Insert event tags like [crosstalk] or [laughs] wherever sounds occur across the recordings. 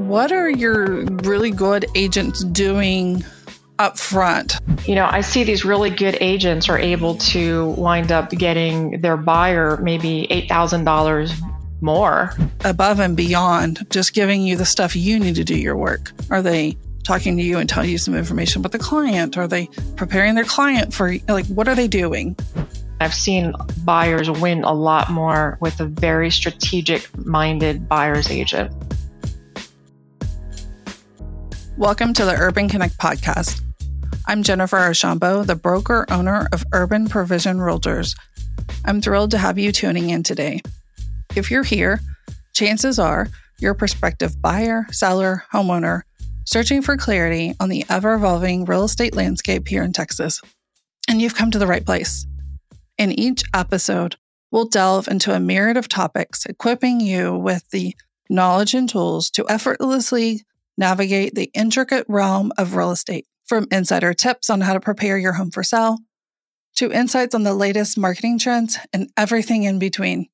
what are your really good agents doing up front? You know, I see these really good agents are able to wind up getting their buyer maybe $8,000 more above and beyond just giving you the stuff you need to do your work. Are they talking to you and telling you some information about the client? Are they preparing their client for like what are they doing? I've seen buyers win a lot more with a very strategic minded buyer's agent. Welcome to the Urban Connect podcast. I'm Jennifer Archambeault, the broker owner of Urban Provision Realtors. I'm thrilled to have you tuning in today. If you're here, chances are you're a prospective buyer, seller, homeowner searching for clarity on the ever evolving real estate landscape here in Texas. And you've come to the right place. In each episode, we'll delve into a myriad of topics, equipping you with the knowledge and tools to effortlessly navigate the intricate realm of real estate, from insider tips on how to prepare your home for sale to insights on the latest marketing trends and everything in between.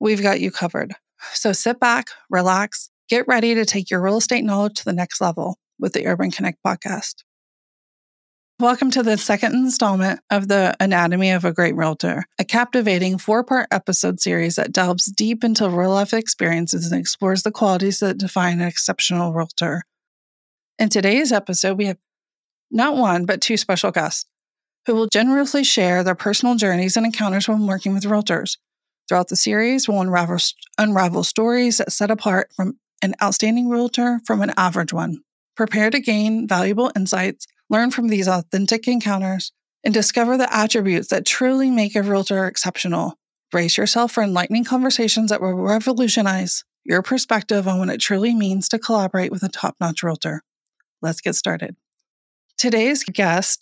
We've got you covered. So sit back, relax, get ready to take your real estate knowledge to the next level with the Urban Connect podcast. Welcome to the second installment of the Anatomy of a Great Realtor, a captivating four part episode series that delves deep into real life experiences and explores the qualities that define an exceptional realtor. In today's episode, we have not one, but two special guests who will generously share their personal journeys and encounters when working with realtors. Throughout the series, we'll unravel, unravel stories that set apart from an outstanding realtor from an average one. Prepare to gain valuable insights learn from these authentic encounters, and discover the attributes that truly make a realtor exceptional. Brace yourself for enlightening conversations that will revolutionize your perspective on what it truly means to collaborate with a top notch realtor. Let's get started. Today's guest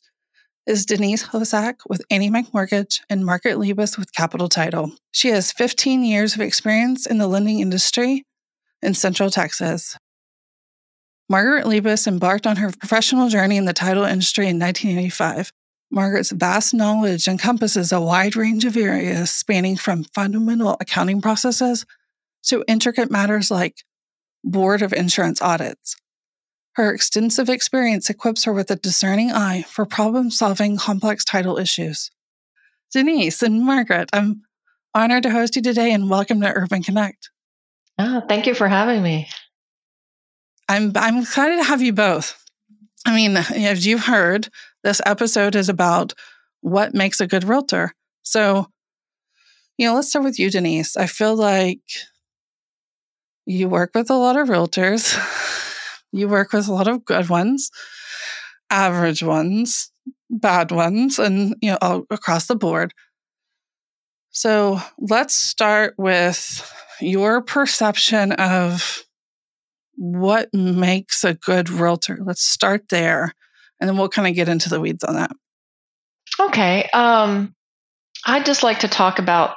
is Denise Hosek with AnnieMac Mortgage and Margaret Liebes with Capital Title. She has 15 years of experience in the lending industry in Central Texas. Margaret Liebes embarked on her professional journey in the title industry in 1985. Margaret's vast knowledge encompasses a wide range of areas spanning from fundamental accounting processes to intricate matters like Board of Insurance audits. Her extensive experience equips her with a discerning eye for problem solving complex title issues. Denise and Margaret, I'm honored to host you today and welcome to Urban Connect. Oh, thank you for having me. I'm I'm excited to have you both. I mean, as you've heard, this episode is about what makes a good realtor. So, you know, let's start with you, Denise. I feel like you work with a lot of realtors. [sighs] You work with a lot of good ones, average ones, bad ones, and you know, all across the board. So let's start with your perception of what makes a good realtor? Let's start there and then we'll kind of get into the weeds on that. Okay. Um, I'd just like to talk about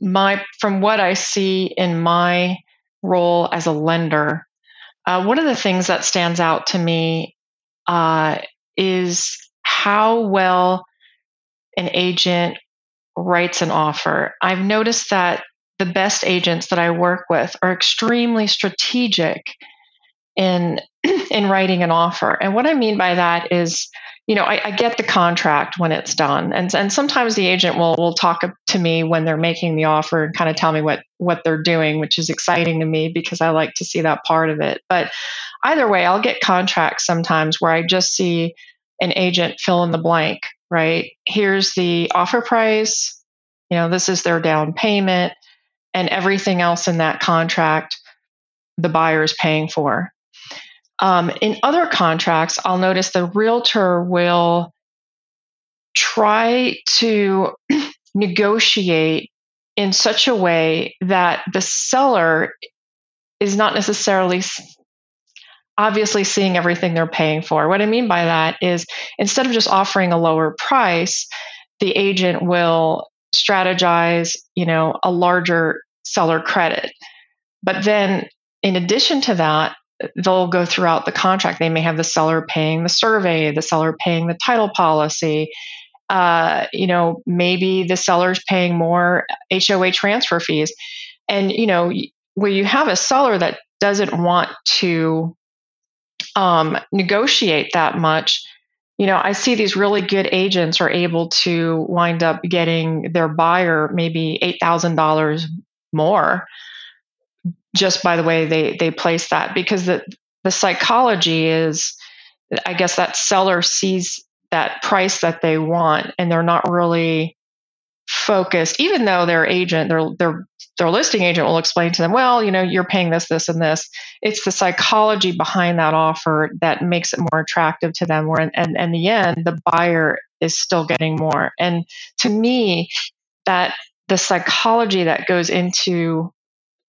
my, from what I see in my role as a lender. Uh, one of the things that stands out to me uh, is how well an agent writes an offer. I've noticed that the best agents that I work with are extremely strategic in [clears throat] in writing an offer. And what I mean by that is, you know, I, I, get the contract when it's done, and and sometimes the agent will will talk to me when they're making the offer and kind of tell me what what they're doing, which is exciting to me because I like to see that part of it. But either way, I'll get contracts sometimes where I just see an agent fill in the blank. Right here's the offer price. You know, this is their down payment and everything else in that contract the buyer is paying for. Um, in other contracts, I'll notice the realtor will try to [clears throat] negotiate in such a way that the seller is not necessarily obviously seeing everything they're paying for. What I mean by that is instead of just offering a lower price, the agent will strategize, you know, a larger seller credit. But then, in addition to that, they'll go throughout the contract. They may have the seller paying the survey, the seller paying the title policy. Uh, you know, maybe the seller's paying more HOA transfer fees. And, you know, where you have a seller that doesn't want to um, negotiate that much, you know, I see these really good agents are able to wind up getting their buyer maybe $8,000 more just by the way they, they place that. Because the, the psychology is, I guess that seller sees that price that they want and they're not really focused, even though their agent, their, their their listing agent will explain to them, well, you know, you're paying this, this, and this. It's the psychology behind that offer that makes it more attractive to them. Where, and, and, in the end, the buyer is still getting more. And to me, that the psychology that goes into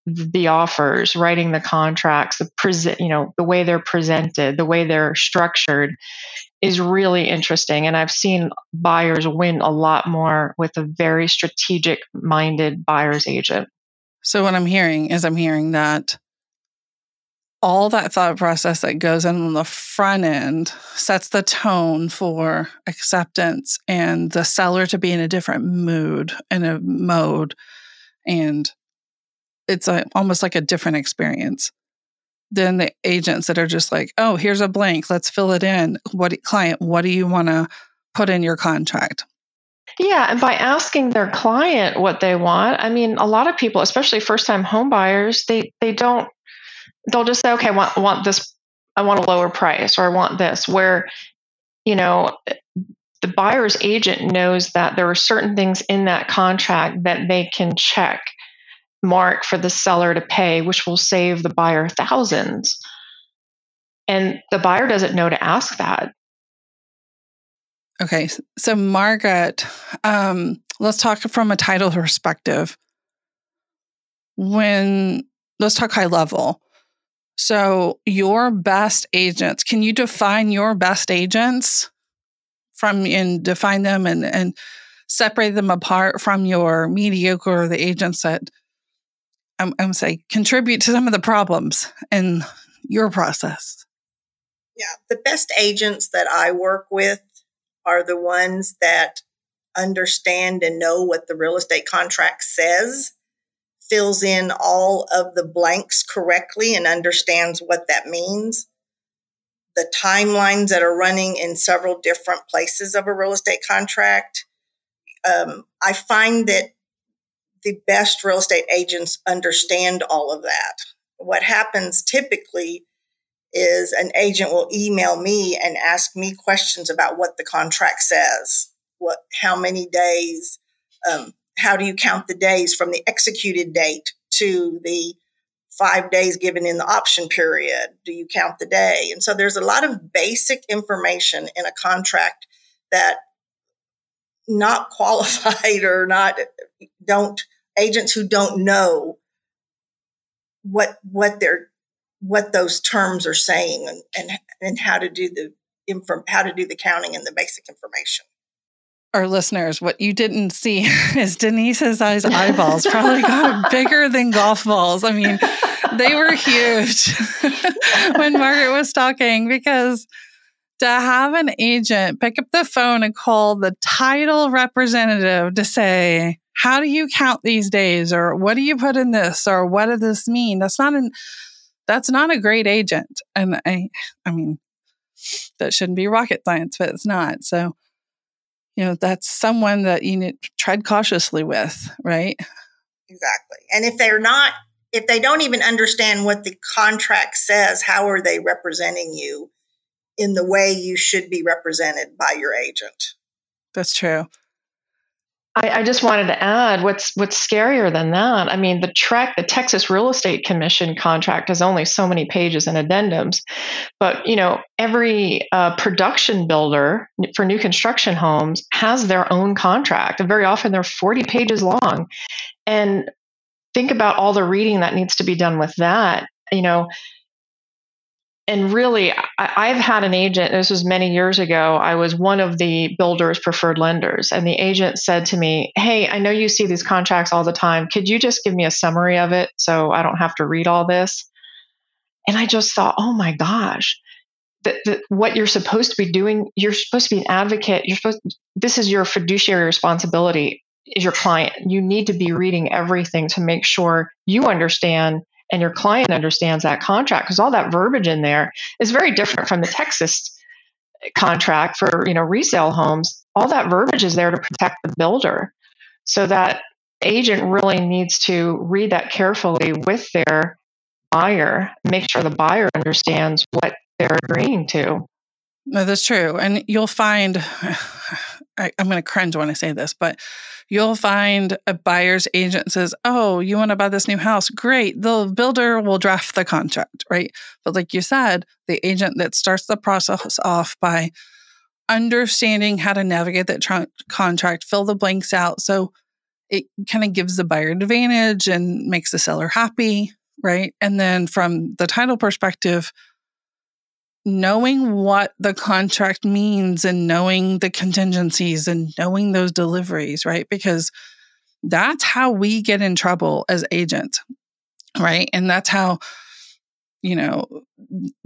the offers, writing the contracts, the present, you know, the way they're presented, the way they're structured is really interesting. And I've seen buyers win a lot more with a very strategic minded buyer's agent. So, what I'm hearing is I'm hearing that all that thought process that goes in on the front end sets the tone for acceptance and the seller to be in a different mood and a mode. And it's a, almost like a different experience than the agents that are just like, oh, here's a blank, let's fill it in. What client, what do you want to put in your contract? Yeah, and by asking their client what they want, I mean, a lot of people, especially first-time home buyers, they they don't they'll just say, "Okay, I want want this I want a lower price or I want this." Where you know, the buyer's agent knows that there are certain things in that contract that they can check mark for the seller to pay, which will save the buyer thousands. And the buyer doesn't know to ask that. Okay. So, Margaret, um, let's talk from a title perspective. When let's talk high level. So, your best agents, can you define your best agents from and define them and, and separate them apart from your mediocre, the agents that I'm, I'm say contribute to some of the problems in your process? Yeah, the best agents that I work with are the ones that understand and know what the real estate contract says, fills in all of the blanks correctly and understands what that means. The timelines that are running in several different places of a real estate contract. Um, I find that the best real estate agents understand all of that. What happens typically is an agent will email me and ask me questions about what the contract says, what, how many days, um, how do you count the days from the executed date to the five days given in the option period? Do you count the day? And so there's a lot of basic information in a contract that not [laughs] qualified or not don't agents who don't know what what they're what those terms are saying and, and, and how to do the inform, how to do the counting and the basic information. Our listeners, what you didn't see [laughs] is Denise's eyes eyeballs probably got [laughs] bigger than golf balls. I mean, they were huge [laughs] when Margaret was talking because to have an agent pick up the phone and call the title representative to say, how do you count these days? Or what do you put in this? Or what does this mean? That's not an that's not a great agent. And I, I mean, that shouldn't be rocket science, but it's not. So, you know, that's someone that you need to tread cautiously with, right? Exactly. And if they're not, if they don't even understand what the contract says, how are they representing you in the way you should be represented by your agent? That's true. I, I, just wanted to add what's what's scarier than that. I mean, the TREC, the Texas Real Estate Commission contract, has only so many pages and addendums, but you know, every uh, production builder for new construction homes has their own contract, and very often they're 40 pages long. And think about all the reading that needs to be done with that. You know, and really, I, have had an agent, this was many years ago. I was one of the builder's preferred lenders. And the agent said to me, Hey, I know you see these contracts all the time. Could you just give me a summary of it so I don't have to read all this? And I just thought, Oh my gosh, that, what you're supposed to be doing, you're supposed to be an advocate. You're supposed, this is your fiduciary responsibility is your client. You need to be reading everything to make sure you understand and your client understands that contract because all that verbiage in there is very different from the Texas contract for you know resale homes all that verbiage is there to protect the builder so that agent really needs to read that carefully with their buyer make sure the buyer understands what they're agreeing to that's true. And you'll find, I, am going to cringe when I say this, but you'll find a buyer's agent says, Oh, you want to buy this new house? Great. The builder will draft the contract, right? But like you said, the agent that starts the process off by understanding how to navigate that tra- contract, fill the blanks out. So it kind of gives the buyer advantage and makes the seller happy, right? And then from the title perspective, knowing what the contract means and knowing the contingencies and knowing those deliveries, right? Because that's how we get in trouble as agents, right? And that's how, you know,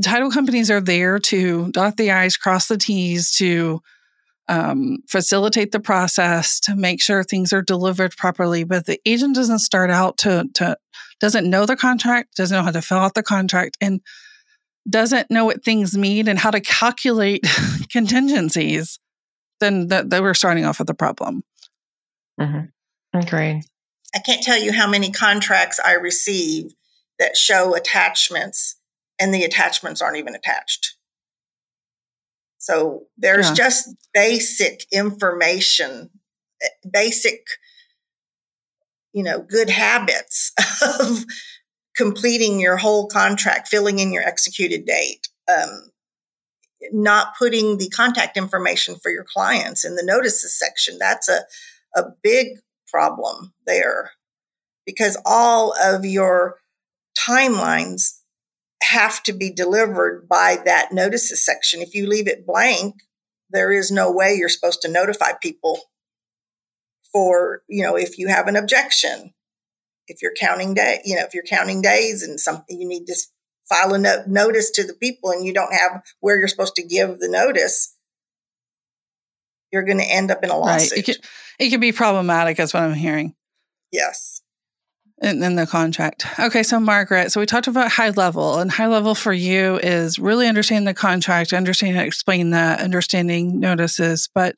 title companies are there to dot the I's, cross the T's, to um, facilitate the process, to make sure things are delivered properly. But the agent doesn't start out to, to doesn't know the contract, doesn't know how to fill out the contract. And doesn't know what things mean and how to calculate [laughs] contingencies, then that, that we're starting off with a problem. Mm-hmm. Agreed. I can't tell you how many contracts I receive that show attachments and the attachments aren't even attached. So there's yeah. just basic information, eh, basic, you know, good habits [laughs] of completing your whole contract, filling in your executed date, um, not putting the contact information for your clients in the notices section. That's a, a big problem there because all of your timelines have to be delivered by that notices section. If you leave it blank, there is no way you're supposed to notify people for, you know, if you have an objection if you're counting day, you know, if you're counting days and something, you need to file a no- notice to the people and you don't have where you're supposed to give the notice, you're going to end up in a lawsuit. Right. It, could, it could be problematic, is what I'm hearing. Yes. And then the contract. Okay, so Margaret, so we talked about high level, and high level for you is really understanding the contract, understanding explain that, understanding notices. But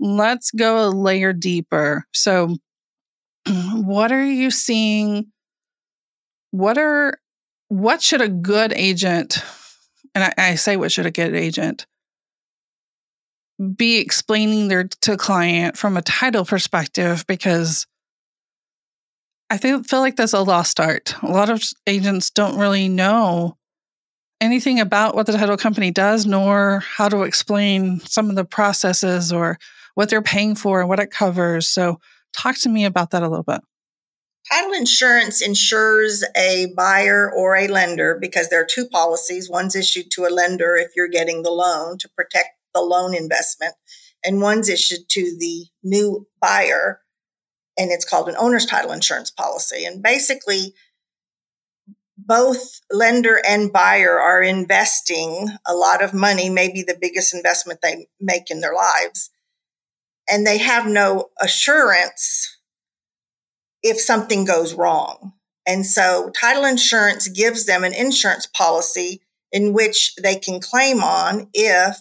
let's go a layer deeper. So [clears throat] what are you seeing? What are what should a good agent, and I, I say what should a good agent be explaining their to client from a title perspective because I feel, feel like there's a lost art. A lot of agents don't really know anything about what the title company does, nor how to explain some of the processes or what they're paying for and what it covers. So, Talk to me about that a little bit. Title insurance insures a buyer or a lender because there are two policies. One's issued to a lender if you're getting the loan to protect the loan investment, and one's issued to the new buyer, and it's called an owner's title insurance policy. And basically, both lender and buyer are investing a lot of money, maybe the biggest investment they make in their lives and they have no assurance if something goes wrong. And so title insurance gives them an insurance policy in which they can claim on if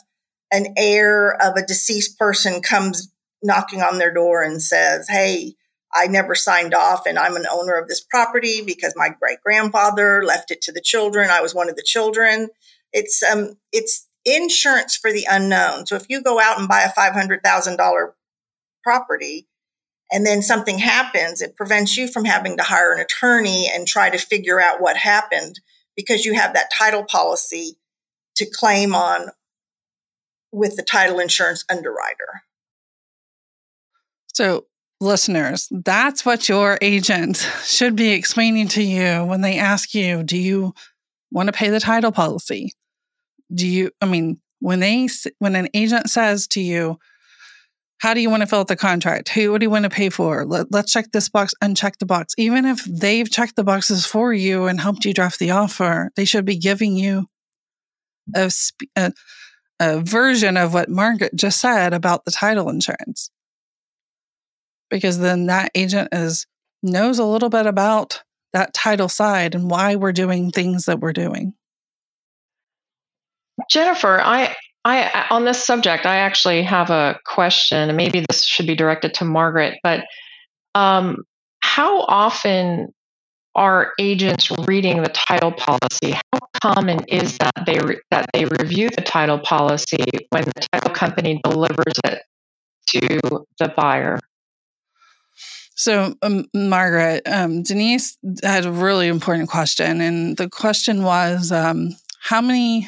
an heir of a deceased person comes knocking on their door and says, Hey, I never signed off and I'm an owner of this property because my great grandfather left it to the children. I was one of the children. It's, um, it's insurance for the unknown. So if you go out and buy a $500,000 property and then something happens, it prevents you from having to hire an attorney and try to figure out what happened because you have that title policy to claim on with the title insurance underwriter. So, listeners, that's what your agent should be explaining to you when they ask you, do you want to pay the title policy? Do you, I mean, when they, when an agent says to you, how do you want to fill out the contract? Who, what do you want to pay for? Let, us check this box, uncheck the box. Even if they've checked the boxes for you and helped you draft the offer, they should be giving you a, a, a version of what Margaret just said about the title insurance. Because then that agent is knows a little bit about that title side and why we're doing things that we're doing. Jennifer, I I on this subject, I actually have a question, and maybe this should be directed to Margaret. But um, how often are agents reading the title policy? How common is that they re- that they review the title policy when the title company delivers it to the buyer? So, um, Margaret, um, Denise had a really important question, and the question was, um, how many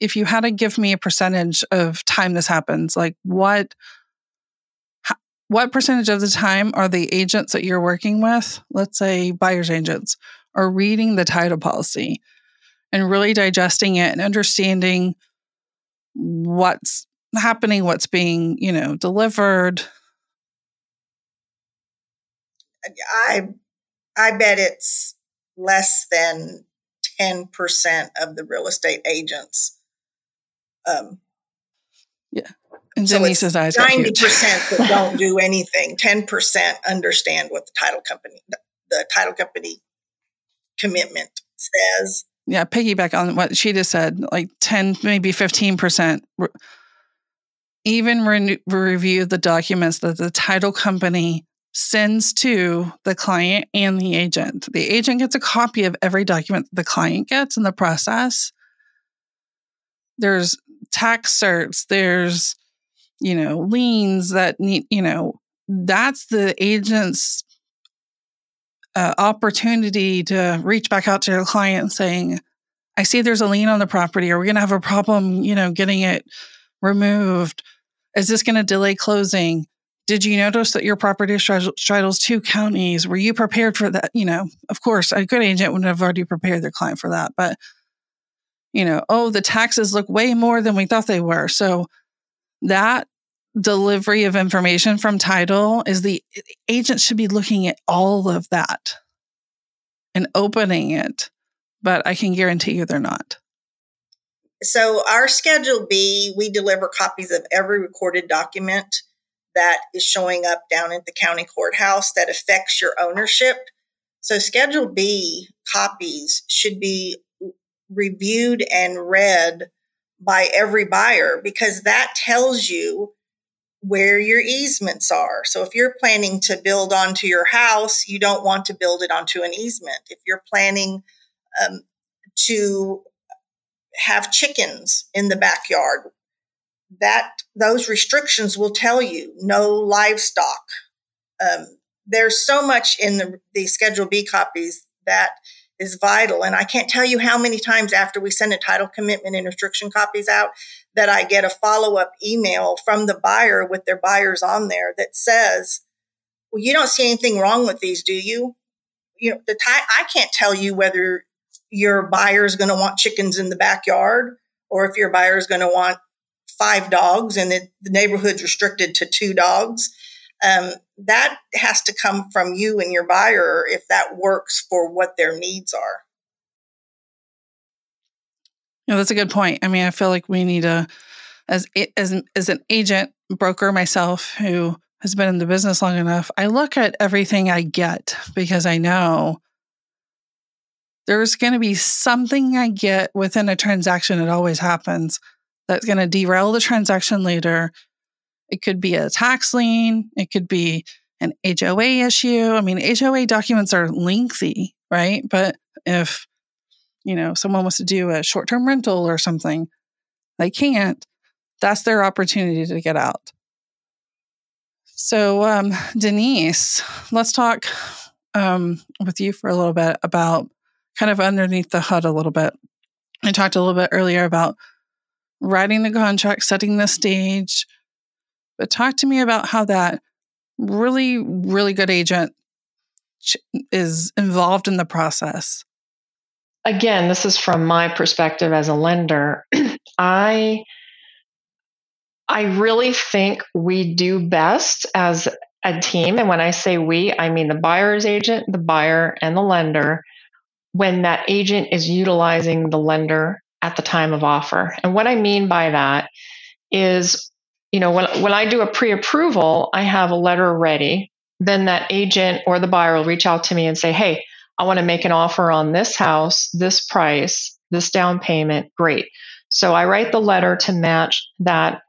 if you had to give me a percentage of time this happens like what what percentage of the time are the agents that you're working with let's say buyers agents are reading the title policy and really digesting it and understanding what's happening what's being you know delivered? I i bet it's less than 10% of the real estate agents. Um, yeah. And so eyes 90% that [laughs] don't do anything. 10% understand what the title company, the title company commitment says. Yeah, piggyback on what she just said, like 10, maybe 15% even re- review the documents that the title company sends to the client and the agent. The agent gets a copy of every document the client gets in the process. There's tax certs, there's, you know, liens that need, you know, that's the agent's uh, opportunity to reach back out to the client saying, I see there's a lien on the property. Are we going to have a problem, you know, getting it removed? Is this going to delay closing? Did you notice that your property straddles two counties? Were you prepared for that? You know, of course, a good agent would have already prepared their client for that. But, you know, oh, the taxes look way more than we thought they were. So that delivery of information from title is the agent should be looking at all of that and opening it. But I can guarantee you they're not. So, our Schedule B, we deliver copies of every recorded document that is showing up down at the county courthouse that affects your ownership. So Schedule B copies should be reviewed and read by every buyer because that tells you where your easements are. So if you're planning to build onto your house, you don't want to build it onto an easement. If you're planning um, to have chickens in the backyard, that those restrictions will tell you no livestock. Um, there's so much in the, the Schedule B copies that is vital. And I can't tell you how many times after we send a title commitment and restriction copies out that I get a follow up email from the buyer with their buyers on there that says, well, you don't see anything wrong with these, do you? You know, the ti- I can't tell you whether your buyer is going to want chickens in the backyard or if your buyer is going to want five dogs and the, the neighborhood's restricted to two dogs. Um, that has to come from you and your buyer if that works for what their needs are. Yeah, that's a good point. I mean, I feel like we need a, as as as an agent broker myself who has been in the business long enough, I look at everything I get because I know there's going to be something I get within a transaction. It always happens that's going to derail the transaction later. It could be a tax lien, it could be an HOA issue. I mean, HOA documents are lengthy, right? But if you know someone wants to do a short-term rental or something, they can't. That's their opportunity to get out. So, um, Denise, let's talk um, with you for a little bit about kind of underneath the hood a little bit. I talked a little bit earlier about writing the contract, setting the stage. But talk to me about how that really, really good agent is involved in the process. Again, this is from my perspective as a lender. [clears throat] I I really think we do best as a team. And when I say we, I mean the buyer's agent, the buyer, and the lender, when that agent is utilizing the lender at the time of offer. And what I mean by that is, you know, when, when I do a pre approval, I have a letter ready. Then that agent or the buyer will reach out to me and say, Hey, I want to make an offer on this house, this price, this down payment. Great. So I write the letter to match that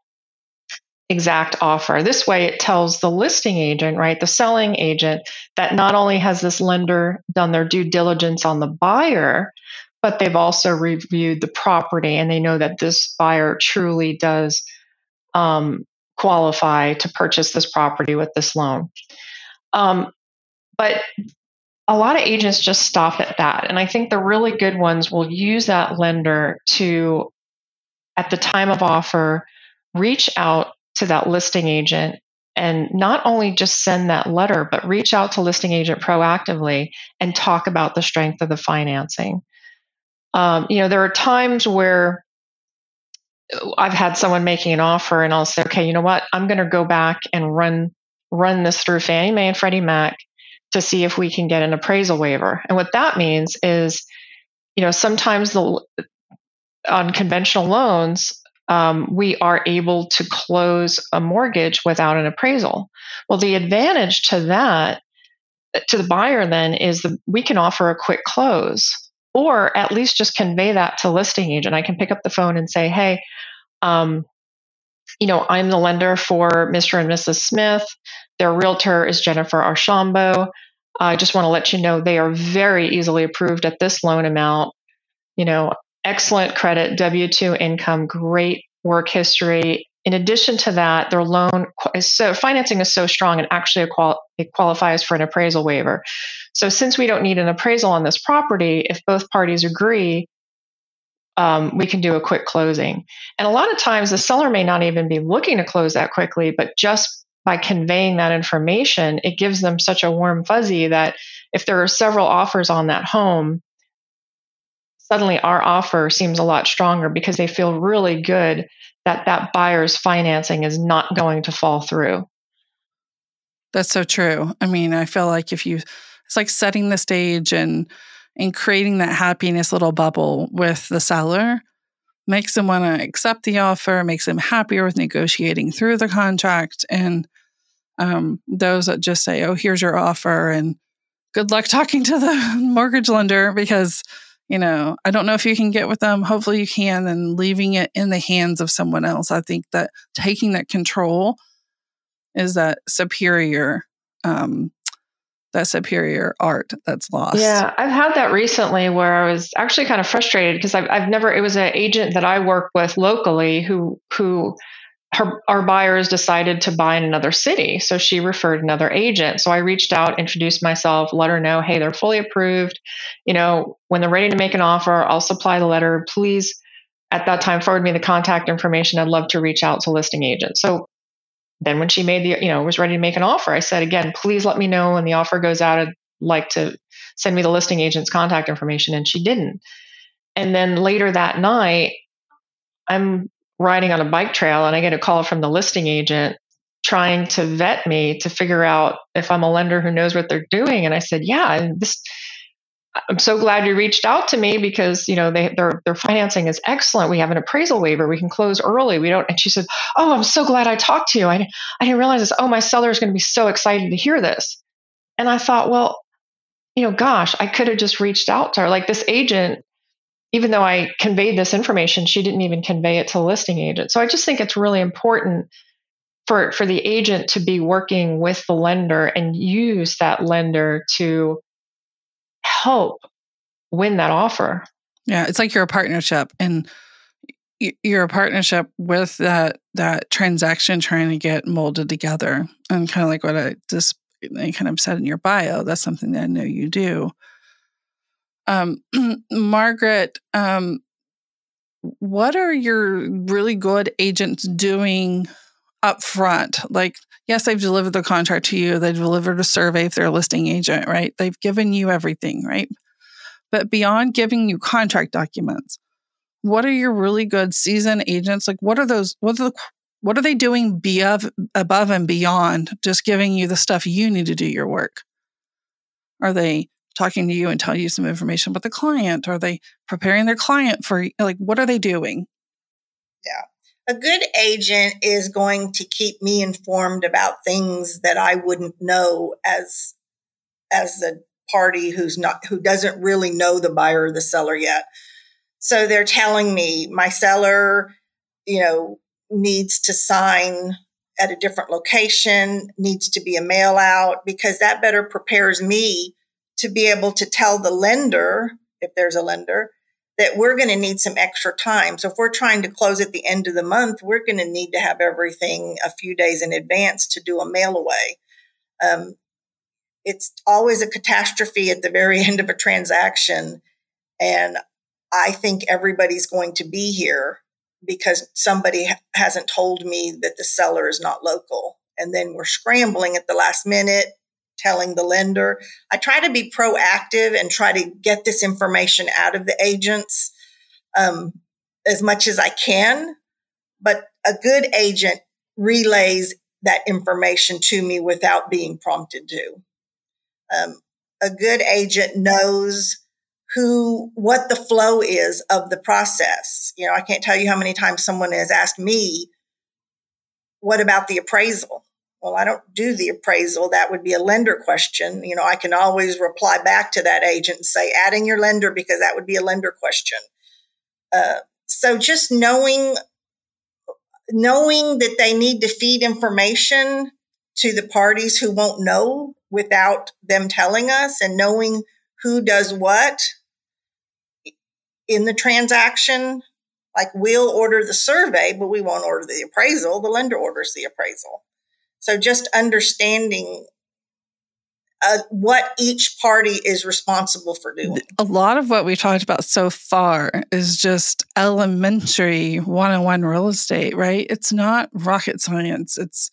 exact offer. This way, it tells the listing agent, right, the selling agent, that not only has this lender done their due diligence on the buyer, but they've also reviewed the property and they know that this buyer truly does um, qualify to purchase this property with this loan. Um, but a lot of agents just stop at that. And I think the really good ones will use that lender to, at the time of offer, reach out to that listing agent and not only just send that letter, but reach out to listing agent proactively and talk about the strength of the financing. Um, you know, there are times where I've had someone making an offer, and I'll say, okay, you know what? I'm going to go back and run run this through Fannie Mae and Freddie Mac to see if we can get an appraisal waiver. And what that means is, you know, sometimes the on conventional loans, um, we are able to close a mortgage without an appraisal. Well, the advantage to that, to the buyer, then is that we can offer a quick close, or at least just convey that to listing agent. I can pick up the phone and say, "Hey, um, you know, I'm the lender for Mr. and Mrs. Smith. Their realtor is Jennifer Archambeault. I just want to let you know they are very easily approved at this loan amount. You know, excellent credit, W 2 income, great work history. In addition to that, their loan is so financing is so strong and actually it qualifies for an appraisal waiver. So since we don't need an appraisal on this property, if both parties agree, um, we can do a quick closing. And a lot of times the seller may not even be looking to close that quickly, but just by conveying that information, it gives them such a warm fuzzy that if there are several offers on that home, suddenly our offer seems a lot stronger because they feel really good that that buyer's financing is not going to fall through. That's so true. I mean, I feel like if you, it's like setting the stage and and creating that happiness little bubble with the seller makes them want to accept the offer, makes them happier with negotiating through the contract. And um, those that just say, "Oh, here's your offer," and good luck [laughs] talking to the mortgage lender because you know, I don't know if you can get with them. Hopefully you can and leaving it in the hands of someone else. I think that taking that control is that superior um that superior art that's lost. Yeah, I've had that recently where I was actually kind of frustrated because I've, I've never, it was an agent that I work with locally who, who her, our buyers decided to buy in another city. So she referred another agent. So I reached out, introduced myself, let her know, hey, they're fully approved. You know, when they're ready to make an offer, I'll supply the letter. Please, at that time, forward me the contact information. I'd love to reach out to listing agents. So then when she made the, you know, was ready to make an offer, I said, again, please let me know when the offer goes out. I'd like to send me the listing agent's contact information. And she didn't. And then later that night, I'm riding on a bike trail and I get a call from the listing agent trying to vet me to figure out if I'm a lender who knows what they're doing. And I said, yeah, this, I'm so glad you reached out to me because you know they, their their financing is excellent. We have an appraisal waiver. We can close early. We don't. And she said, "Oh, I'm so glad I talked to you. I I didn't realize this. Oh, my seller is going to be so excited to hear this." And I thought, well, you know, gosh, I could have just reached out to her. Like this agent even though I conveyed this information, she didn't even convey it to the listing agent. So I just think it's really important for, for the agent to be working with the lender and use that lender to help win that offer. Yeah, it's like you're a partnership and you're a partnership with that that transaction trying to get molded together. And kind of like what I just I kind of said in your bio, that's something that I know you do. Um, [clears throat] Margaret, um, what are your really good agents doing up front? Like, yes, they've delivered the contract to you, they've delivered a survey if they're a listing agent, right? They've given you everything, right? But beyond giving you contract documents, what are your really good seasoned agents? Like, what are those? What are the what are they doing above, above and beyond just giving you the stuff you need to do your work? Are they talking to you and telling you some information about the client? Are they preparing their client for like what are they doing? Yeah. A good agent is going to keep me informed about things that I wouldn't know as as a party who's not who doesn't really know the buyer or the seller yet. So they're telling me my seller, you know, needs to sign at a different location, needs to be a mail out because that better prepares me to be able to tell the lender, if there's a lender, that we're going to need some extra time. So if we're trying to close at the end of the month, we're going to need to have everything a few days in advance to do a mail away. Um, it's always a catastrophe at the very [laughs] end of a transaction. And I think everybody's going to be here because somebody hasn't told me that the seller is not local. And then we're scrambling at the last minute, telling the lender. I try to be proactive and try to get this information out of the agents um, as much as I can. But a good agent relays that information to me without being prompted to. Um, a good agent knows who, what the flow is of the process. You know, I can't tell you how many times someone has asked me, what about the appraisal? Well, I don't do the appraisal. That would be a lender question. You know, I can always reply back to that agent and say, adding your lender because that would be a lender question. Uh, so just knowing, knowing that they need to feed information to the parties who won't know without them telling us and knowing who does what in the transaction. Like we'll order the survey, but we won't order the appraisal. The lender orders the appraisal. So just understanding uh, what each party is responsible for doing. A lot of what we talked about so far is just elementary one on one real estate, right? It's not rocket science. It's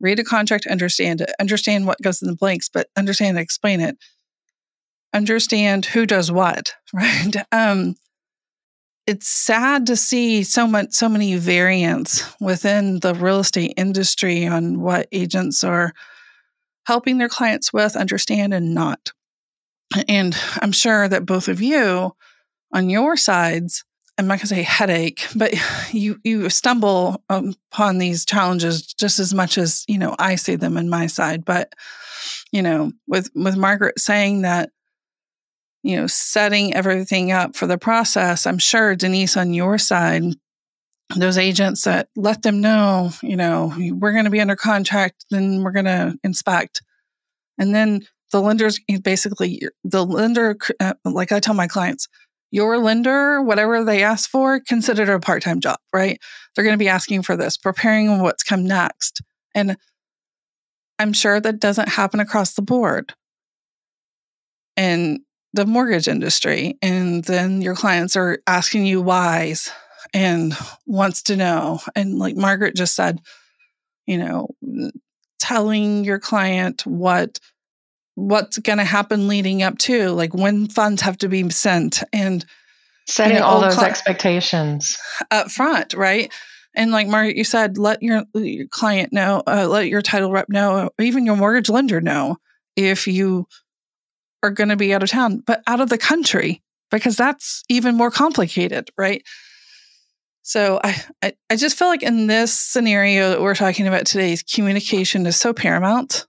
read a contract, understand it, understand what goes in the blanks, but understand and explain it. Understand who does what, [laughs] right? Um, it's sad to see so much, so many variants within the real estate industry on what agents are helping their clients with, understand, and not. And I'm sure that both of you on your sides I'm not going to say headache, but [sighs] you you stumble upon these challenges just as much as you know I see them in my side. But you know, with with Margaret saying that, you know, setting everything up for the process, I'm sure Denise on your side, those agents that let them know, you know, we're going to be under contract, then we're going to inspect, and then the lenders basically the lender, uh, like I tell my clients your lender, whatever they ask for, consider it a part time job, right? They're going to be asking for this, preparing what's come next. And I'm sure that doesn't happen across the board in the mortgage industry. And then your clients are asking you whys and wants to know. And like Margaret just said, you know, telling your client what what's going to happen leading up to, like when funds have to be sent and setting you know, all those cl- expectations up front, right? And like Margaret, you said, let your, your client know, uh, let your title rep know, even your mortgage lender know if you are going to be out of town, but out of the country, because that's even more complicated, right? So I, I, I just feel like in this scenario that we're talking about today, communication is so paramount.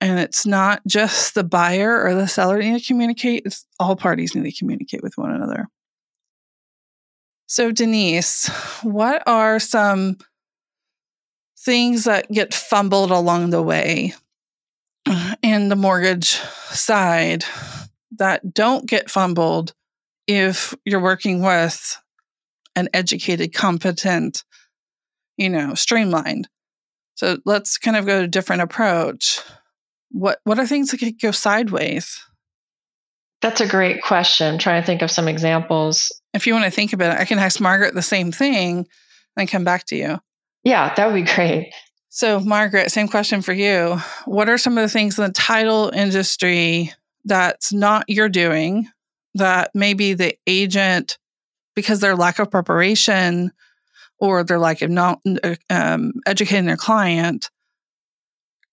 And it's not just the buyer or the seller need to communicate, it's all parties need to communicate with one another. So, Denise, what are some things that get fumbled along the way in the mortgage side that don't get fumbled if you're working with an educated, competent, you know, streamlined? So let's kind of go to a different approach what what are things that could go sideways? That's a great question. I'm trying to think of some examples. If you want to think about it, I can ask Margaret the same thing and come back to you. Yeah, that would be great. So, Margaret, same question for you. What are some of the things in the title industry that's not you're doing that maybe the agent, because their lack of preparation or their lack of not um, educating their client,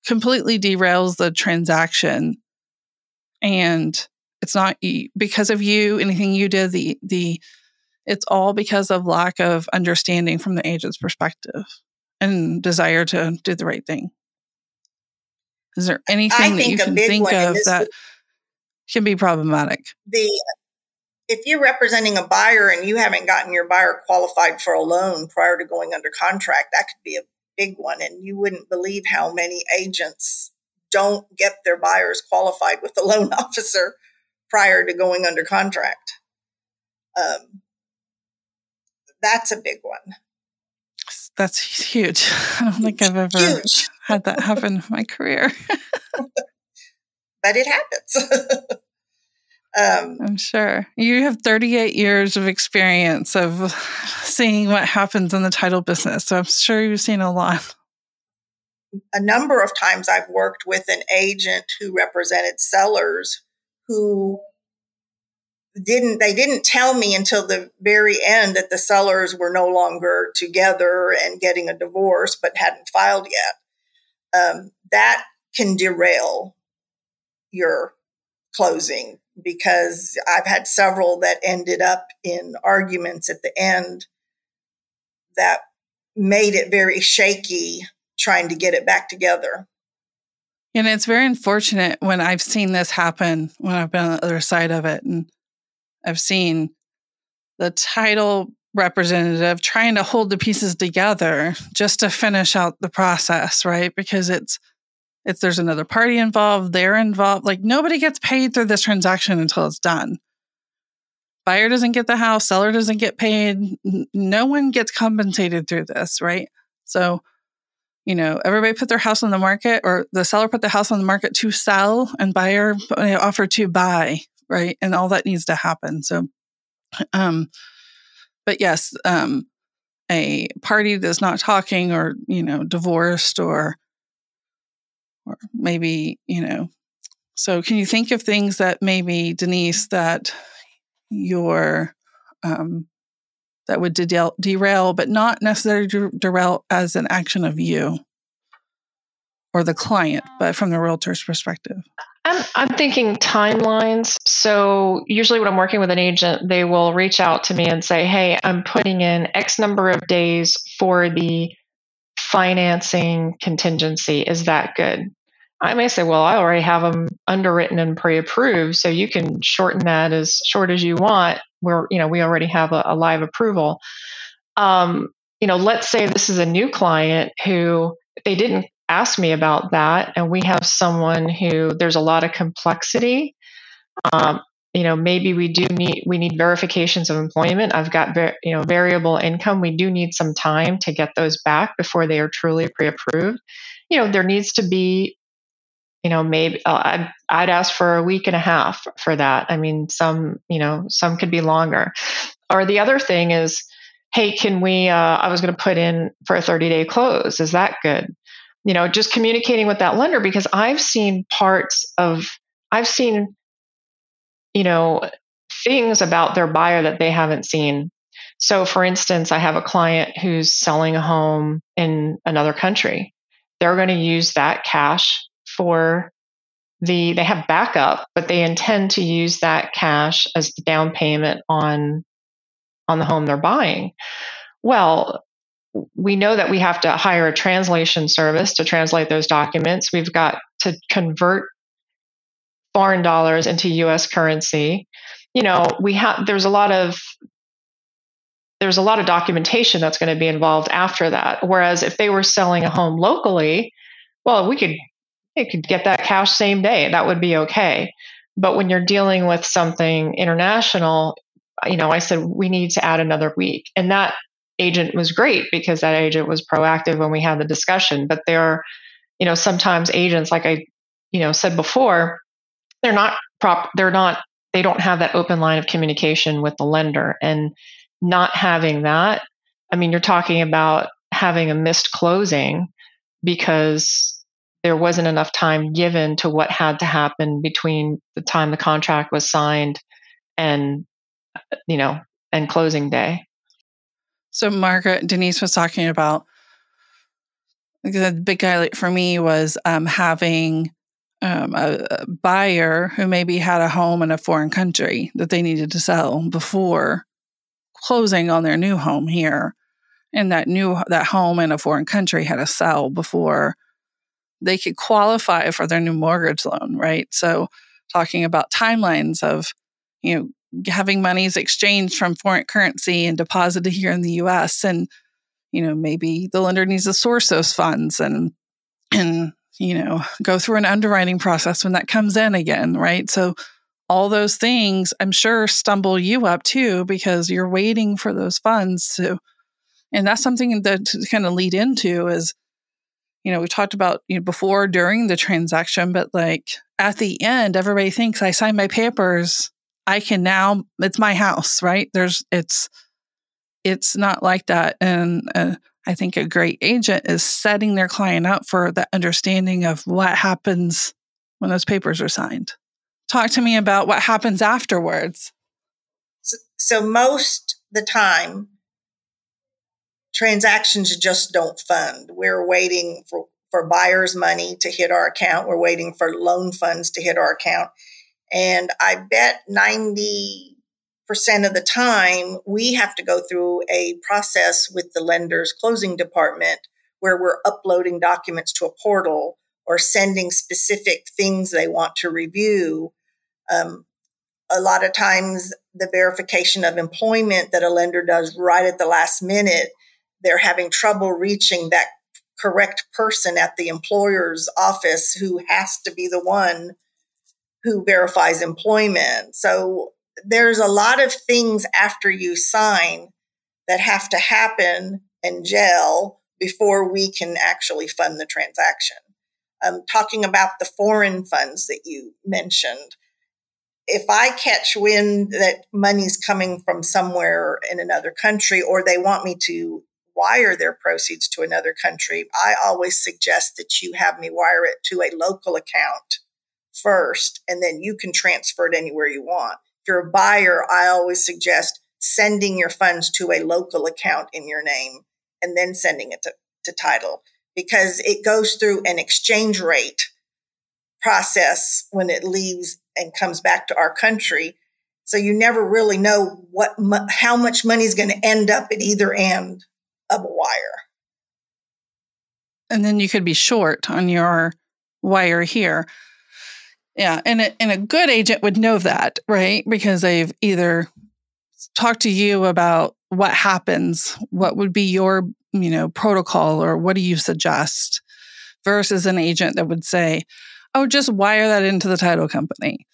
completely derails the transaction and it's not because of you anything you did the the it's all because of lack of understanding from the agent's perspective and desire to do the right thing is there anything that you can think of that can be problematic. The if you're representing a buyer and you haven't gotten your buyer qualified for a loan prior to going under contract, that could be a big one. And you wouldn't believe how many agents don't get their buyers qualified with the [laughs] loan officer prior to going under contract. Um, that's a big one. That's huge. [laughs] I don't think I've ever huge. had that happen in my career. but it happens. [laughs] um, I'm sure. You have 38 years of experience of [laughs] seeing what happens in the title business. So I'm sure you've seen a lot. A number of times I've worked with an agent who represented sellers who didn't they didn't tell me until the very end that the sellers were no longer together and getting a divorce but hadn't filed yet um, that can derail your closing because i've had several that ended up in arguments at the end that made it very shaky trying to get it back together and it's very unfortunate when I've seen this happen when I've been on the other side of it. And I've seen the title representative trying to hold the pieces together just to finish out the process, right? Because it's it's there's another party involved, they're involved. Like nobody gets paid through this transaction until it's done. Buyer doesn't get the house, seller doesn't get paid, no one gets compensated through this, right? So, you know, everybody put their house on the market or the seller put the house on the market to sell and buyer offered to buy right? And all that needs to happen. So, um, but yes, um, a party that's not talking or, you know, divorced or, or maybe, you know, so can you think of things that maybe Denise that your, um, that would derail, derail, but not necessarily derail as an action of you or the client, but from the realtor's perspective? I'm, I'm thinking timelines. So, usually, when I'm working with an agent, they will reach out to me and say, Hey, I'm putting in X number of days for the financing contingency. Is that good? I may say, Well, I already have them underwritten and pre approved. So, you can shorten that as short as you want. We're, you know, we already have a, a live approval. Um, you know, let's say this is a new client who they didn't asked me about that, and we have someone who there's a lot of complexity. Um, you know, maybe we do need we need verifications of employment. I've got you know variable income. We do need some time to get those back before they are truly pre-approved. You know, there needs to be you know maybe uh, I'd, I'd ask for a week and a half for that i mean some you know some could be longer or the other thing is hey can we uh, i was going to put in for a 30 day close is that good you know, just communicating with that lender because I've seen parts of, I've seen, you know, things about their buyer that they haven't seen. So, for instance, I have a client who's selling a home in another country. They're going to use that cash for the, they have backup, but they intend to use that cash as the down payment on, on the home they're buying. Well, we know that we have to hire a translation service to translate those documents. We've got to convert foreign dollars into US currency. You know, we have there's a lot of there's a lot of documentation that's going to be involved after that. Whereas if they were selling a home locally, well, we could they could get that cash same day. That would be okay. But when you're dealing with something international, you know, I said we need to add another week. And that agent was great because that agent was proactive when we had the discussion. But there are, you know, sometimes agents, like I, you know, said before, they're not prop, they're not, they don't have that open line of communication with the lender. And not having that, I mean, you're talking about having a missed closing because there wasn't enough time given to what had to happen between the time the contract was signed and you know and closing day so Margaret Denise was talking about the big highlight for me was um, having um, a, a, buyer who maybe had a home in a foreign country that they needed to sell before closing on their new home here, and that new that home in a foreign country had to sell before they could qualify for their new mortgage loan, right? So talking about timelines of, you know, having monies exchanged from foreign currency and deposited here in the US and you know maybe the lender needs to source those funds and and you know go through an underwriting process when that comes in again right? So all those things i'm sure stumble you up too because you're waiting for those funds to and that's something that to kind of lead into is you know we talked about you know before during the transaction but like at the end everybody thinks i signed my papers I can now, it's my house, right? There's, it's, it's not like that. And uh, I think a great agent is setting their client up for the understanding of what happens when those papers are signed. Talk to me about what happens afterwards. So, so most the time, transactions just don't fund. We're waiting for, for buyer's money to hit our account. We're waiting for loan funds to hit our account. And I bet 90% of the time we have to go through a process with the lender's closing department where we're uploading documents to a portal or sending specific things they want to review. Um, a lot of times, the verification of employment that a lender does right at the last minute, they're having trouble reaching that correct person at the employer's office who has to be the one who verifies employment. So there's a lot of things after you sign that have to happen and gel before we can actually fund the transaction. Um, talking about the foreign funds that you mentioned, if I catch wind that money's coming from somewhere in another country or they want me to wire their proceeds to another country, I always suggest that you have me wire it to a local account first, and then you can transfer it anywhere you want. If you're a buyer, I always suggest sending your funds to a local account in your name and then sending it to, to title because it goes through an exchange rate process when it leaves and comes back to our country. So you never really know what how much money is going to end up at either end of a wire. And then you could be short on your wire here. Yeah, and a, and a good agent would know that, right? Because they've either talked to you about what happens, what would be your, you know, protocol or what do you suggest versus an agent that would say, "Oh, just wire that into the title company."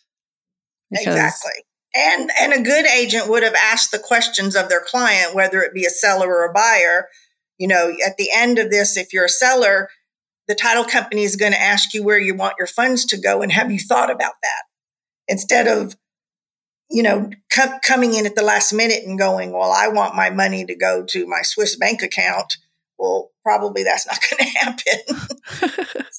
Because exactly. And and a good agent would have asked the questions of their client whether it be a seller or a buyer. You know, at the end of this if you're a seller, the title company is going to ask you where you want your funds to go and have you thought about that? Instead of you know com- coming in at the last minute and going well i want my money to go to my swiss bank account well probably that's not [laughs] going to happen. [laughs]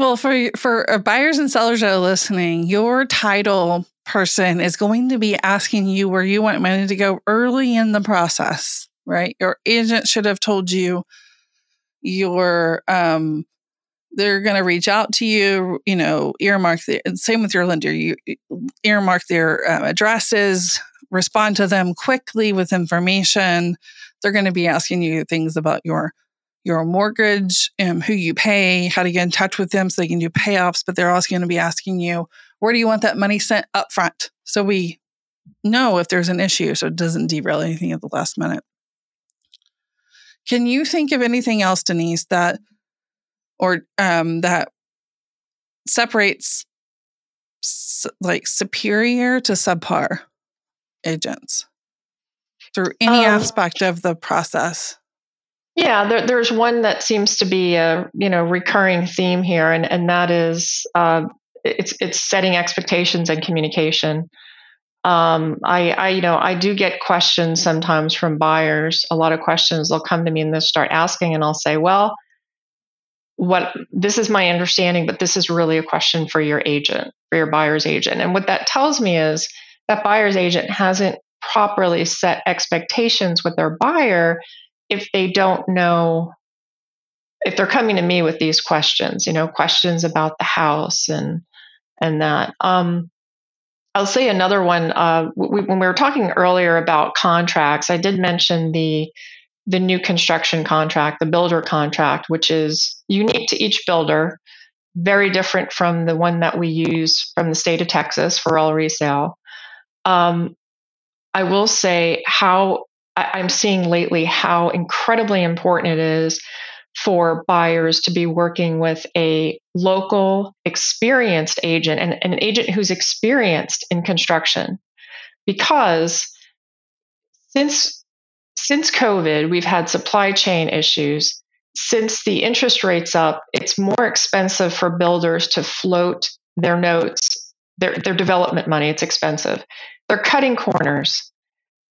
Well for for uh, buyers and sellers that are listening your title person is going to be asking you where you want money to go early in the process right? Your agent should have told you your um they're going to reach out to you you know earmark the same with your lender you earmark their uh, addresses respond to them quickly with information. They're going to be asking you things about your your mortgage and who you pay how to get in touch with them so they can do payoffs but they're also going to be asking you where do you want that money sent up front so we know if there's an issue so it doesn't derail anything at the last minute can you think of anything else, Denise, that or um, that separates like superior to subpar agents through any um, aspect of the process? Yeah, there, there's one that seems to be a you know recurring theme here, and and that is uh, it's it's setting expectations and communication um, I, I, you know, I do get questions sometimes from buyers. A lot of questions they'll come to me and they'll start asking, and I'll say, well, what this is my understanding, but this is really a question for your agent, for your buyer's agent. And what that tells me is that buyer's agent hasn't properly set expectations with their buyer if they don't know if they're coming to me with these questions, you know, questions about the house and and that. Um, I'll say another one. Uh, we, when we were talking earlier about contracts, I did mention the the new construction contract, the builder contract, which is unique to each builder. very different from the one that we use from the state of Texas for all resale. Um, I will say how I, I'm seeing lately how incredibly important it is for buyers to be working with a local experienced agent and, and an agent who's experienced in construction. Because since since covid we've had supply chain issues. Since the interest rates up it's more expensive for builders to float their notes their, their development money. It's expensive. They're cutting corners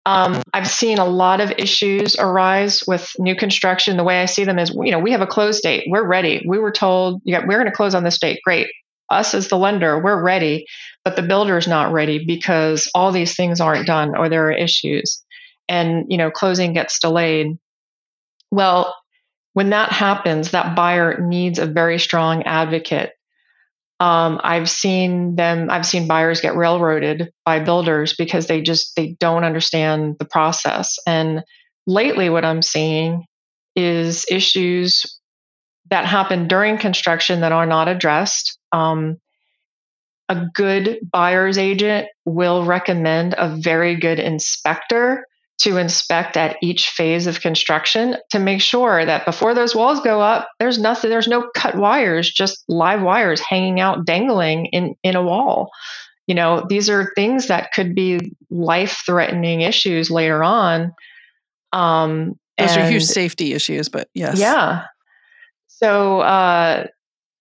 um, I've seen a lot of issues arise with new construction. The way I see them is, you know, we have a close date. We're ready. We were told, yeah, we're going to close on this date. Great. Us as the lender, we're ready, but the builder's not ready because all these things aren't done or there are issues, and you know, closing gets delayed. Well, when that happens, that buyer needs a very strong advocate um, I've seen them, I've seen buyers get railroaded by builders because they just they don't understand the process. And lately, what I'm seeing is issues that happen during construction that are not addressed. Um, a good buyer's agent will recommend a very good inspector to inspect at each phase of construction to make sure that before those walls go up, there's nothing, there's no cut wires, just live wires hanging out, dangling in, in a wall. You know, these are things that could be life threatening issues later on. Um, those and, are huge safety issues, but yes. Yeah. So, uh,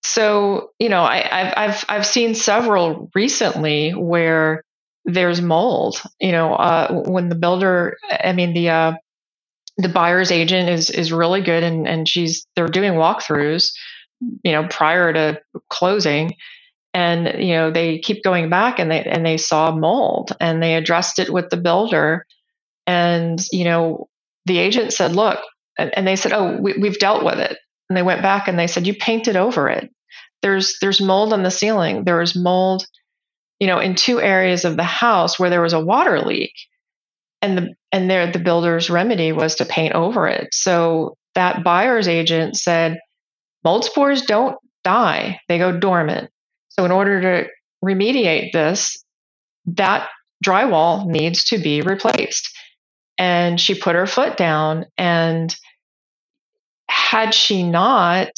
so you know, I, I've I've I've seen several recently where there's mold. You know, uh, when the builder, I mean the uh, the buyer's agent is is really good, and and she's they're doing walkthroughs, you know, prior to closing, and you know they keep going back and they and they saw mold and they addressed it with the builder, and you know the agent said, look, and, and they said, oh, we, we've dealt with it, and they went back and they said, you painted over it. There's there's mold on the ceiling. There is mold you know, in two areas of the house where there was a water leak. And the and there the builder's remedy was to paint over it. So that buyer's agent said mold spores don't die, they go dormant. So in order to remediate this, that drywall needs to be replaced. And she put her foot down and had she not,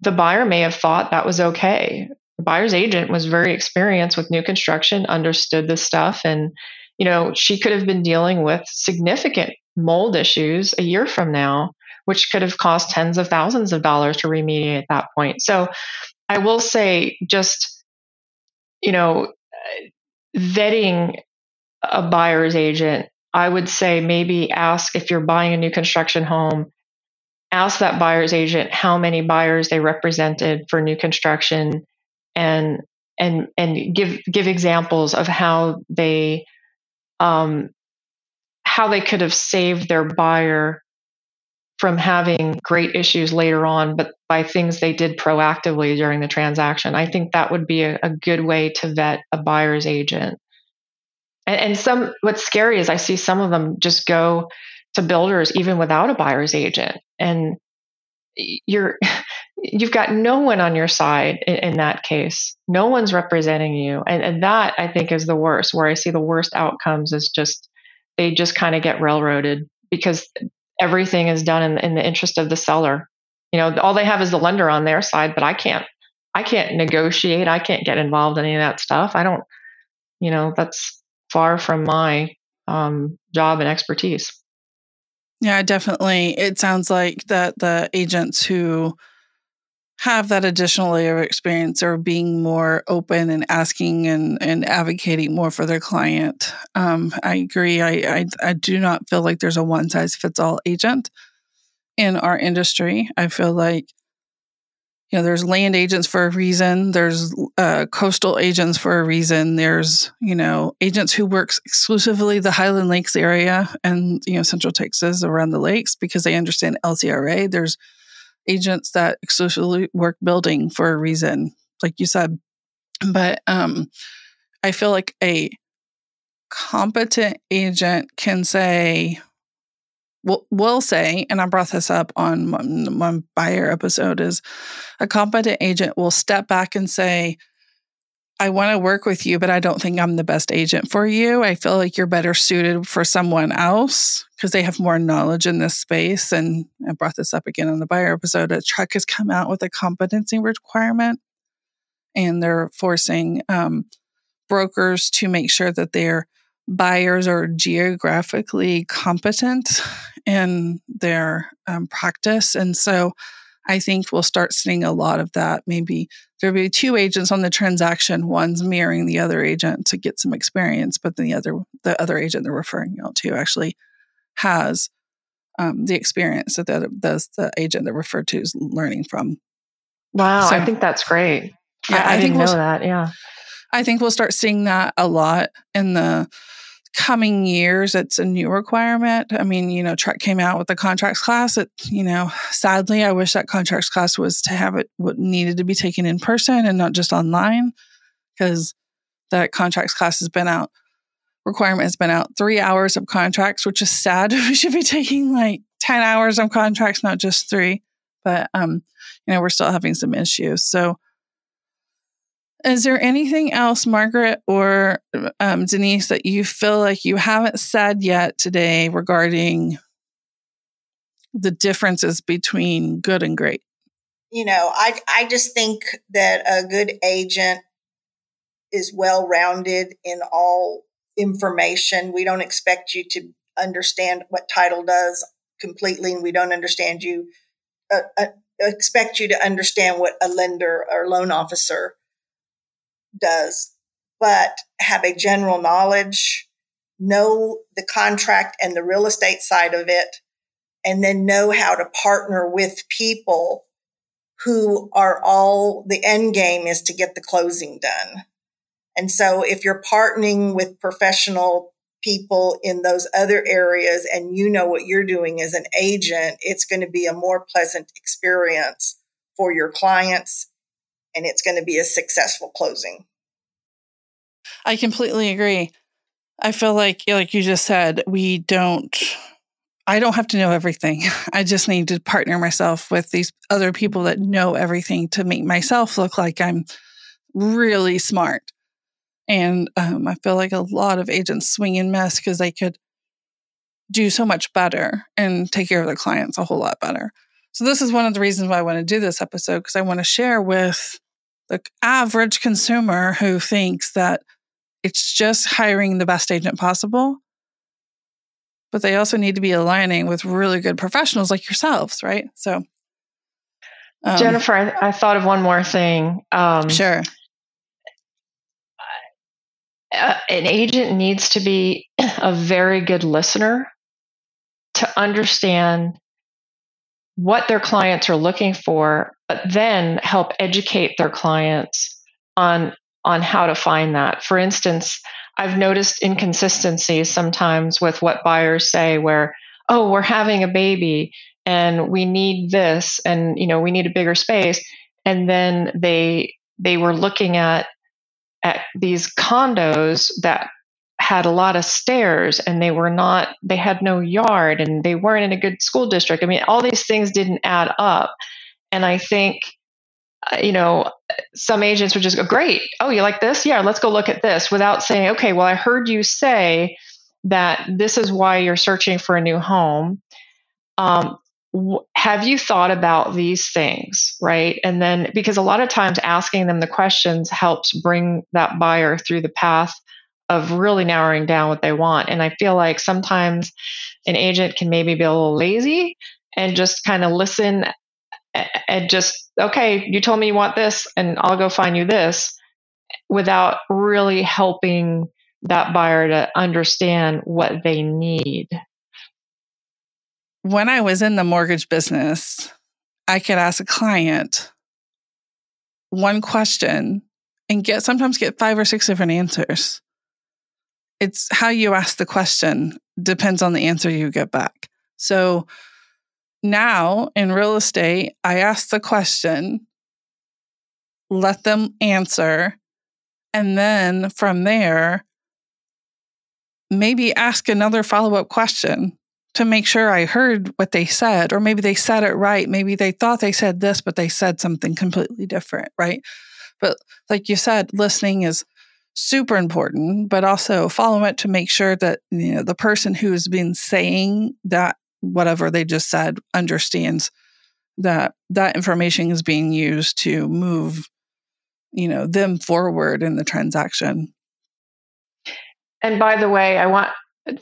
the buyer may have thought that was okay the buyer's agent was very experienced with new construction, understood this stuff, and you know she could have been dealing with significant mold issues a year from now, which could have cost tens of thousands of dollars to remediate at that point. So I will say, just you know, vetting a buyer's agent, I would say maybe ask if you're buying a new construction home, ask that buyer's agent how many buyers they represented for new construction and and and give give examples of how they um, how they could have saved their buyer from having great issues later on, but by things they did proactively during the transaction. I think that would be a, a good way to vet a buyer's agent. And, and some what's scary is I see some of them just go to builders even without a buyer's agent, and you're [laughs] you've got no one on your side in, in that case. No one's representing you. And, and, that I think is the worst, where I see the worst outcomes is just they just kind of get railroaded because everything is done in, in the interest of the seller. You know, all they have is the lender on their side, but I can't I can't negotiate. I can't get involved in any of that stuff. I don't, you know, that's far from my um, job and expertise. Yeah, definitely. It sounds like that the agents who have that additional layer of experience or being more open and asking and, and advocating more for their client. Um, I agree. I, I, I do not feel like there's a one size fits all agent in our industry. I feel like you know there's land agents for a reason there's uh, coastal agents for a reason there's you know agents who works exclusively the highland lakes area and you know central texas around the lakes because they understand lcra there's agents that exclusively work building for a reason, like you said. But um, I feel like a competent agent can say, will, will say, and I brought this up on one, one buyer episode, is a competent agent will step back and say, I want to work with you, but I don't think I'm the best agent for you. I feel like you're better suited for someone else because they have more knowledge in this space. And I brought this up again on the buyer episode. A TREC has come out with a competency requirement and they're forcing um, brokers to make sure that their buyers are geographically competent in their um, practice. And so I think we'll start seeing a lot of that. Maybe there'll be two agents on the transaction, one's mirroring the other agent to get some experience, but then the other the other agent they're referring you to actually has um, the experience that the, the, the agent they're referred to is learning from. Wow, so, I think that's great. Yeah, I, I, I didn't we'll, know that. Yeah. I think we'll start seeing that a lot in the coming years. It's a new requirement. I mean, you know, TREC came out with the contracts class. It, you know, sadly, I wish that contracts class was to have it what needed to be taken in person and not just online because that contracts class has been out. Requirement has been out three hours of contracts, which is sad. [laughs] we should be taking like 10 hours of contracts, not just three. But, um, you know, we're still having some issues. So, is there anything else, Margaret or um, Denise, that you feel like you haven't said yet today regarding the differences between good and great? You know, I I just think that a good agent is well rounded in all information. We don't expect you to understand what title does completely, and we don't understand you uh, uh, expect you to understand what a lender or loan officer does, but have a general knowledge, know the contract and the real estate side of it, and then know how to partner with people who are all the end game is to get the closing done. And so if you're partnering with professional people in those other areas and you know what you're doing as an agent, it's going to be a more pleasant experience for your clients and it's going to be a successful closing. I completely agree. I feel like, like you just said, we don't, I don't have to know everything. [laughs] I just need to partner myself with these other people that know everything to make myself look like I'm really smart. And um, I feel like a lot of agents swing and miss because they could do so much better and take care of their clients a whole lot better. So, this is one of the reasons why I want to do this episode because I want to share with the average consumer who thinks that it's just hiring the best agent possible. But they also need to be aligning with really good professionals like yourselves, right? So, um, Jennifer, I, I, thought of one more thing. Um, sure. Uh, an agent needs to be a very good listener to understand what their clients are looking for, but then help educate their clients on on how to find that. For instance, I've noticed inconsistencies sometimes with what buyers say where, oh, we're having a baby and we need this and you know, we need a bigger space. And then they they were looking at at these condos that had a lot of stairs and they were not they had no yard and they weren't in a good school district. I mean, all these things didn't add up. And I think uh, you know, some agents would just go, Great. Oh, you like this? Yeah, let's go look at this without saying, Okay, well, I heard you say that this is why you're searching for a new home. Um, have you thought about these things? Right. And then, because a lot of times asking them the questions helps bring that buyer through the path of really narrowing down what they want. And I feel like sometimes an agent can maybe be a little lazy and just kind of listen and just okay you told me you want this and i'll go find you this without really helping that buyer to understand what they need. When i was in the mortgage business i could ask a client one question and get sometimes get five or six different answers. It's how you ask the question depends on the answer you get back. So now in real estate, I ask the question, let them answer, and then from there, maybe ask another follow up question to make sure I heard what they said, or maybe they said it right. Maybe they thought they said this, but they said something completely different, right? But like you said, listening is super important, but also follow it to make sure that you know the person who's been saying that whatever they just said understands that that information is being used to move you know them forward in the transaction. And by the way i want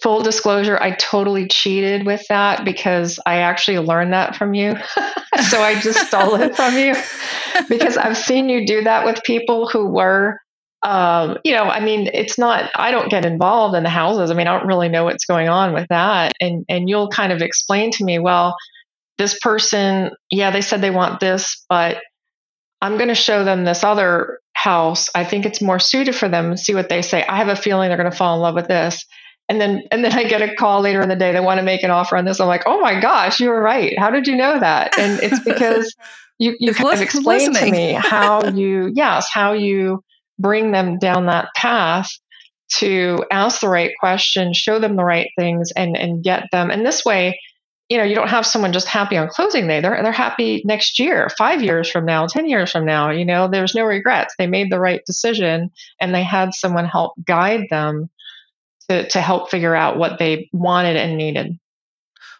full disclosure i totally cheated with that because i actually learned that from you. [laughs] So i just stole it from you. [laughs] Because i've seen you do that with people who were um, you know, I mean, it's not. I don't get involved in the houses. I mean, I don't really know what's going on with that. And and you'll kind of explain to me, well, this person, yeah, they said they want this, but I'm going to show them this other house. I think it's more suited for them. See what they say. I have a feeling they're going to fall in love with this. And then and then I get a call later in the day. They want to make an offer on this. I'm like, oh my gosh, you were right. How did you know that? And it's [laughs] because you you kind of explained to me how [laughs] you yes how you bring them down that path to ask the right questions, show them the right things, and and get them. And this way, you know, you don't have someone just happy on closing day. They're they're happy next year, five years from now, ten years from now. You know, there's no regrets. They made the right decision, and they had someone help guide them to to help figure out what they wanted and needed.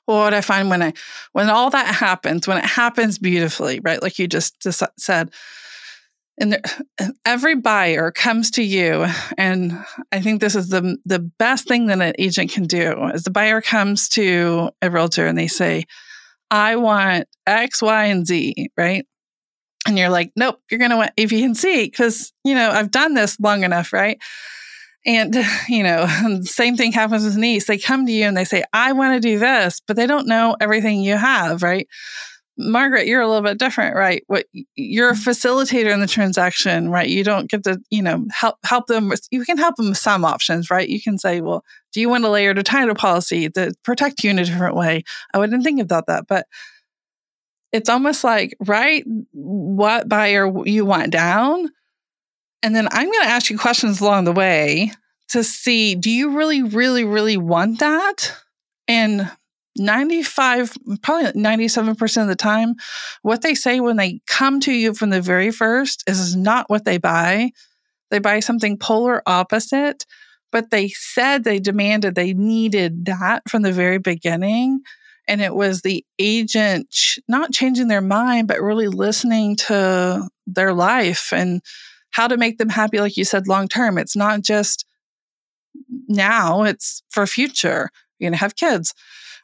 Well, what I find when I when all that happens, when it happens beautifully, right? Like you just, just said, and there, every buyer comes to you and i think this is the the best thing that an agent can do is the buyer comes to a realtor and they say i want x y and z right? And you're like nope you're going to want a b and c because you know i've done this long enough right? And you know [laughs] same thing happens with Denise. They come to you and they say i want to do this but they don't know everything you have right Margaret, you're a little bit different, right? What you're a mm-hmm. facilitator in the transaction, right? You don't get to, you know, help help them with you can help them with some options, right? You can say, well, do you want a layered title policy to protect you in a different way? I wouldn't think about that, but it's almost like write what buyer you want down. And then I'm going to ask you questions along the way to see do you really, really, really want that? And 95 probably 97% of the time what they say when they come to you from the very first is not what they buy. They buy something polar opposite but they said they demanded they needed that from the very beginning. And it was the agent not changing their mind but really listening to their life and how to make them happy like you said long term. It's not just now it's for future. You're going to have kids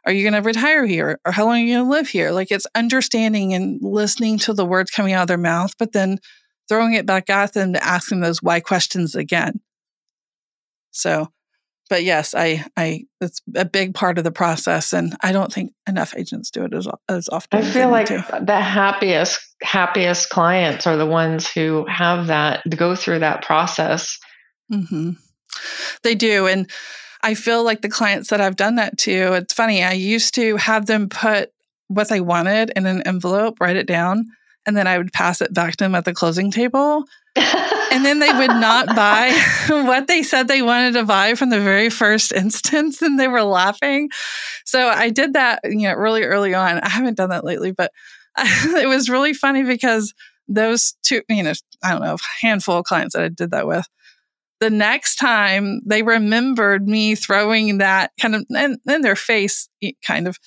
are you going to retire here? Or how long are you going to live here? Like it's understanding and listening to the words coming out of their mouth, but then throwing it back at them to ask them those why questions again. So, but yes, I, I, it's a big part of the process, and I don't think enough agents do it as, as often. I feel like the happiest, happiest clients are the ones who have that go through that process. Mm-hmm. They do, and I feel like the clients that I've done that to, it's funny. I used to have them put what they wanted in an envelope, write it down, and then I would pass it back to them at the closing table. and then they would not [laughs] buy [laughs] what they said they wanted to buy from the very first instance and they were laughing so i did that you know really early on i haven't done that lately but [laughs] it was really funny because those two you know i don't know handful of clients that i did that with the next time they remembered me throwing that kind of in, in, their face, kind of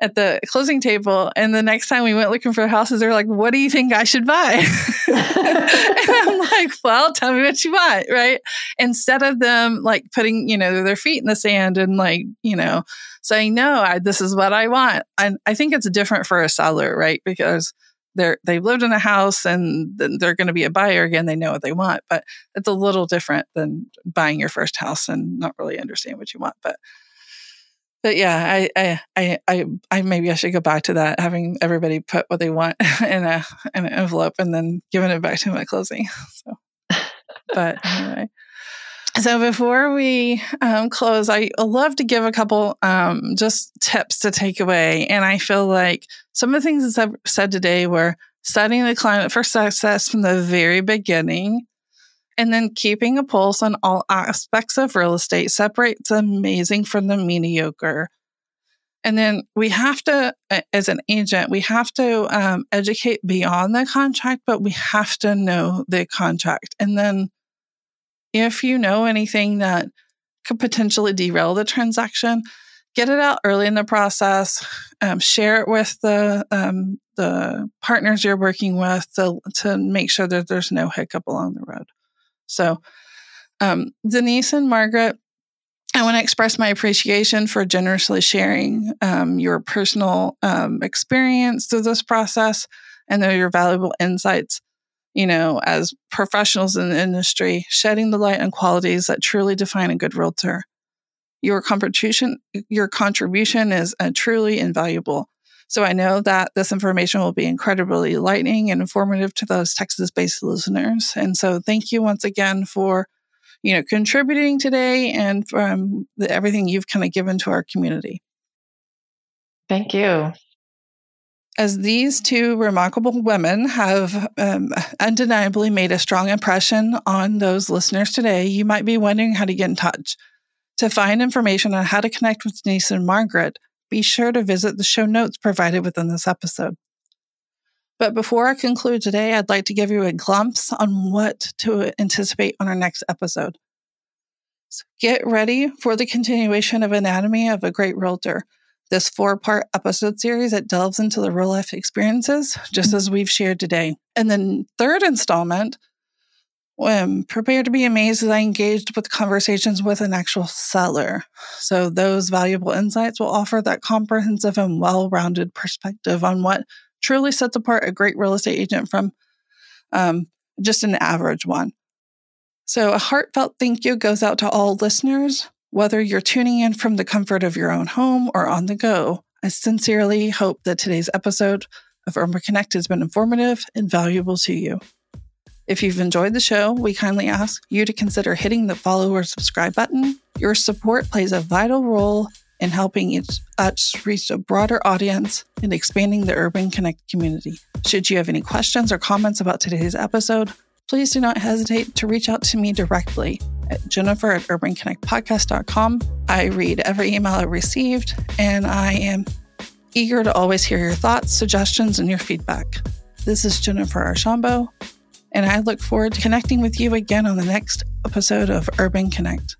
at the closing table. And the next time we went looking for houses, they're like, What do you think I should buy? [laughs] and I'm [laughs] like, Well, tell me what you want. Right. Instead of them like putting, you know, their feet in the sand and like, you know, saying, No, I, this is what I want. And I think it's different for a seller, right? Because they're they've lived in a house and they're going to be a buyer again they know what they want but it's a little different than buying your first house and not really understand what you want but but yeah I, I i i maybe i should go back to that having everybody put what they want [laughs] in a in an envelope and then giving it back to them at closing [laughs] so. But anyway so before we um, close, I love to give a couple um, just tips to take away. And I feel like some of the things that I've said today were setting the climate for success from the very beginning and then keeping a pulse on all aspects of real estate separates the amazing from the mediocre. And then we have to, as an agent, we have to um, educate beyond the contract, but we have to know the contract. And then if you know anything that could potentially derail the transaction, get it out early in the process. Um, share it with the um, the partners you're working with to, to make sure that there's no hiccup along the road. So, um, Denise and Margaret, I want to express my appreciation for generously sharing um, your personal um, experience through this process and your valuable insights. You know, as professionals in the industry, shedding the light on qualities that truly define a good realtor. Your contribution, your contribution is uh, truly invaluable. So I know that this information will be incredibly enlightening and informative to those Texas-based listeners. And so, thank you once again for you know, contributing today and from everything you've kind of given to our community. Thank you. As these two remarkable women have um, undeniably made a strong impression on those listeners today, you might be wondering how to get in touch. To find information on how to connect with Denise and Margaret, be sure to visit the show notes provided within this episode. But before I conclude today, I'd like to give you a glimpse on what to anticipate on our next episode. So get ready for the continuation of Anatomy of a Great Realtor, this four part episode series that delves into the real life experiences, just as we've shared today. And then, third installment, um, prepare to be amazed as I engaged with conversations with an actual seller. So, those valuable insights will offer that comprehensive and well rounded perspective on what truly sets apart a great real estate agent from um, just an average one. So, a heartfelt thank you goes out to all listeners, whether you're tuning in from the comfort of your own home or on the go. I sincerely hope that today's episode of Urban Connect has been informative and valuable to you. If you've enjoyed the show, we kindly ask you to consider hitting the follow or subscribe button. Your support plays a vital role in helping us reach a broader audience and expanding the Urban Connect community. Should you have any questions or comments about today's episode, please do not hesitate to reach out to me directly at jennifer at urbanconnectpodcast.com. I read every email I received, and I am eager to always hear your thoughts, suggestions, and your feedback. This is Jennifer Archambeault, and I look forward to connecting with you again on the next episode of Urban Connect.